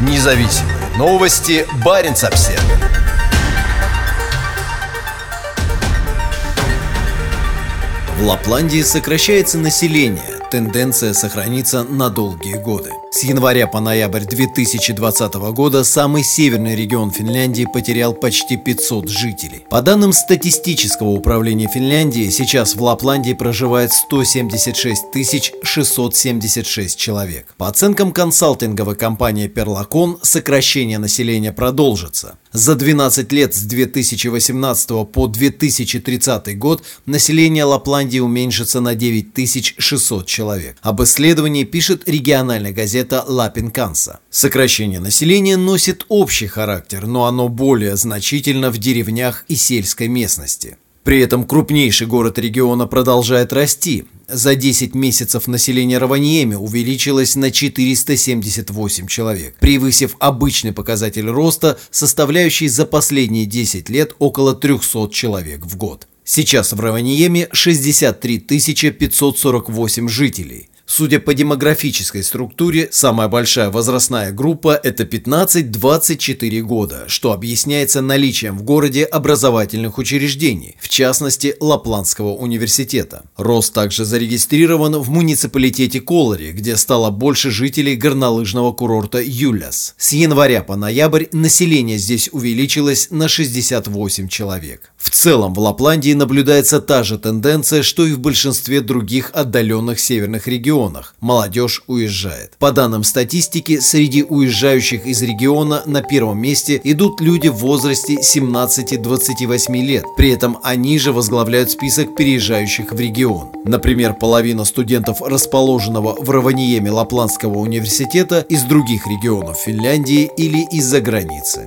Независимые новости. Барин обсерва В Лапландии сокращается население. Тенденция сохранится на долгие годы. С января по ноябрь 2020 года самый северный регион Финляндии потерял почти 500 жителей. По данным статистического управления Финляндии, сейчас в Лапландии проживает 176 676 человек. По оценкам консалтинговой компании Perlacon, сокращение населения продолжится. За 12 лет с 2018 по 2030 год население Лапландии уменьшится на 9600 человек. Об исследовании пишет региональная газета Лапинканса. Сокращение населения носит общий характер, но оно более значительно в деревнях и сельской местности. При этом крупнейший город региона продолжает расти. За 10 месяцев население Раваньеми увеличилось на 478 человек, превысив обычный показатель роста, составляющий за последние 10 лет около 300 человек в год. Сейчас в Раваньеме 63 548 жителей. Судя по демографической структуре, самая большая возрастная группа – это 15-24 года, что объясняется наличием в городе образовательных учреждений, в частности Лапландского университета. Рост также зарегистрирован в муниципалитете Колори, где стало больше жителей горнолыжного курорта Юляс. С января по ноябрь население здесь увеличилось на 68 человек. В целом в Лапландии наблюдается та же тенденция, что и в большинстве других отдаленных северных регионах молодежь уезжает. По данным статистики, среди уезжающих из региона на первом месте идут люди в возрасте 17-28 лет. При этом они же возглавляют список переезжающих в регион. Например, половина студентов, расположенного в Раваниеме Лапландского университета, из других регионов Финляндии или из-за границы.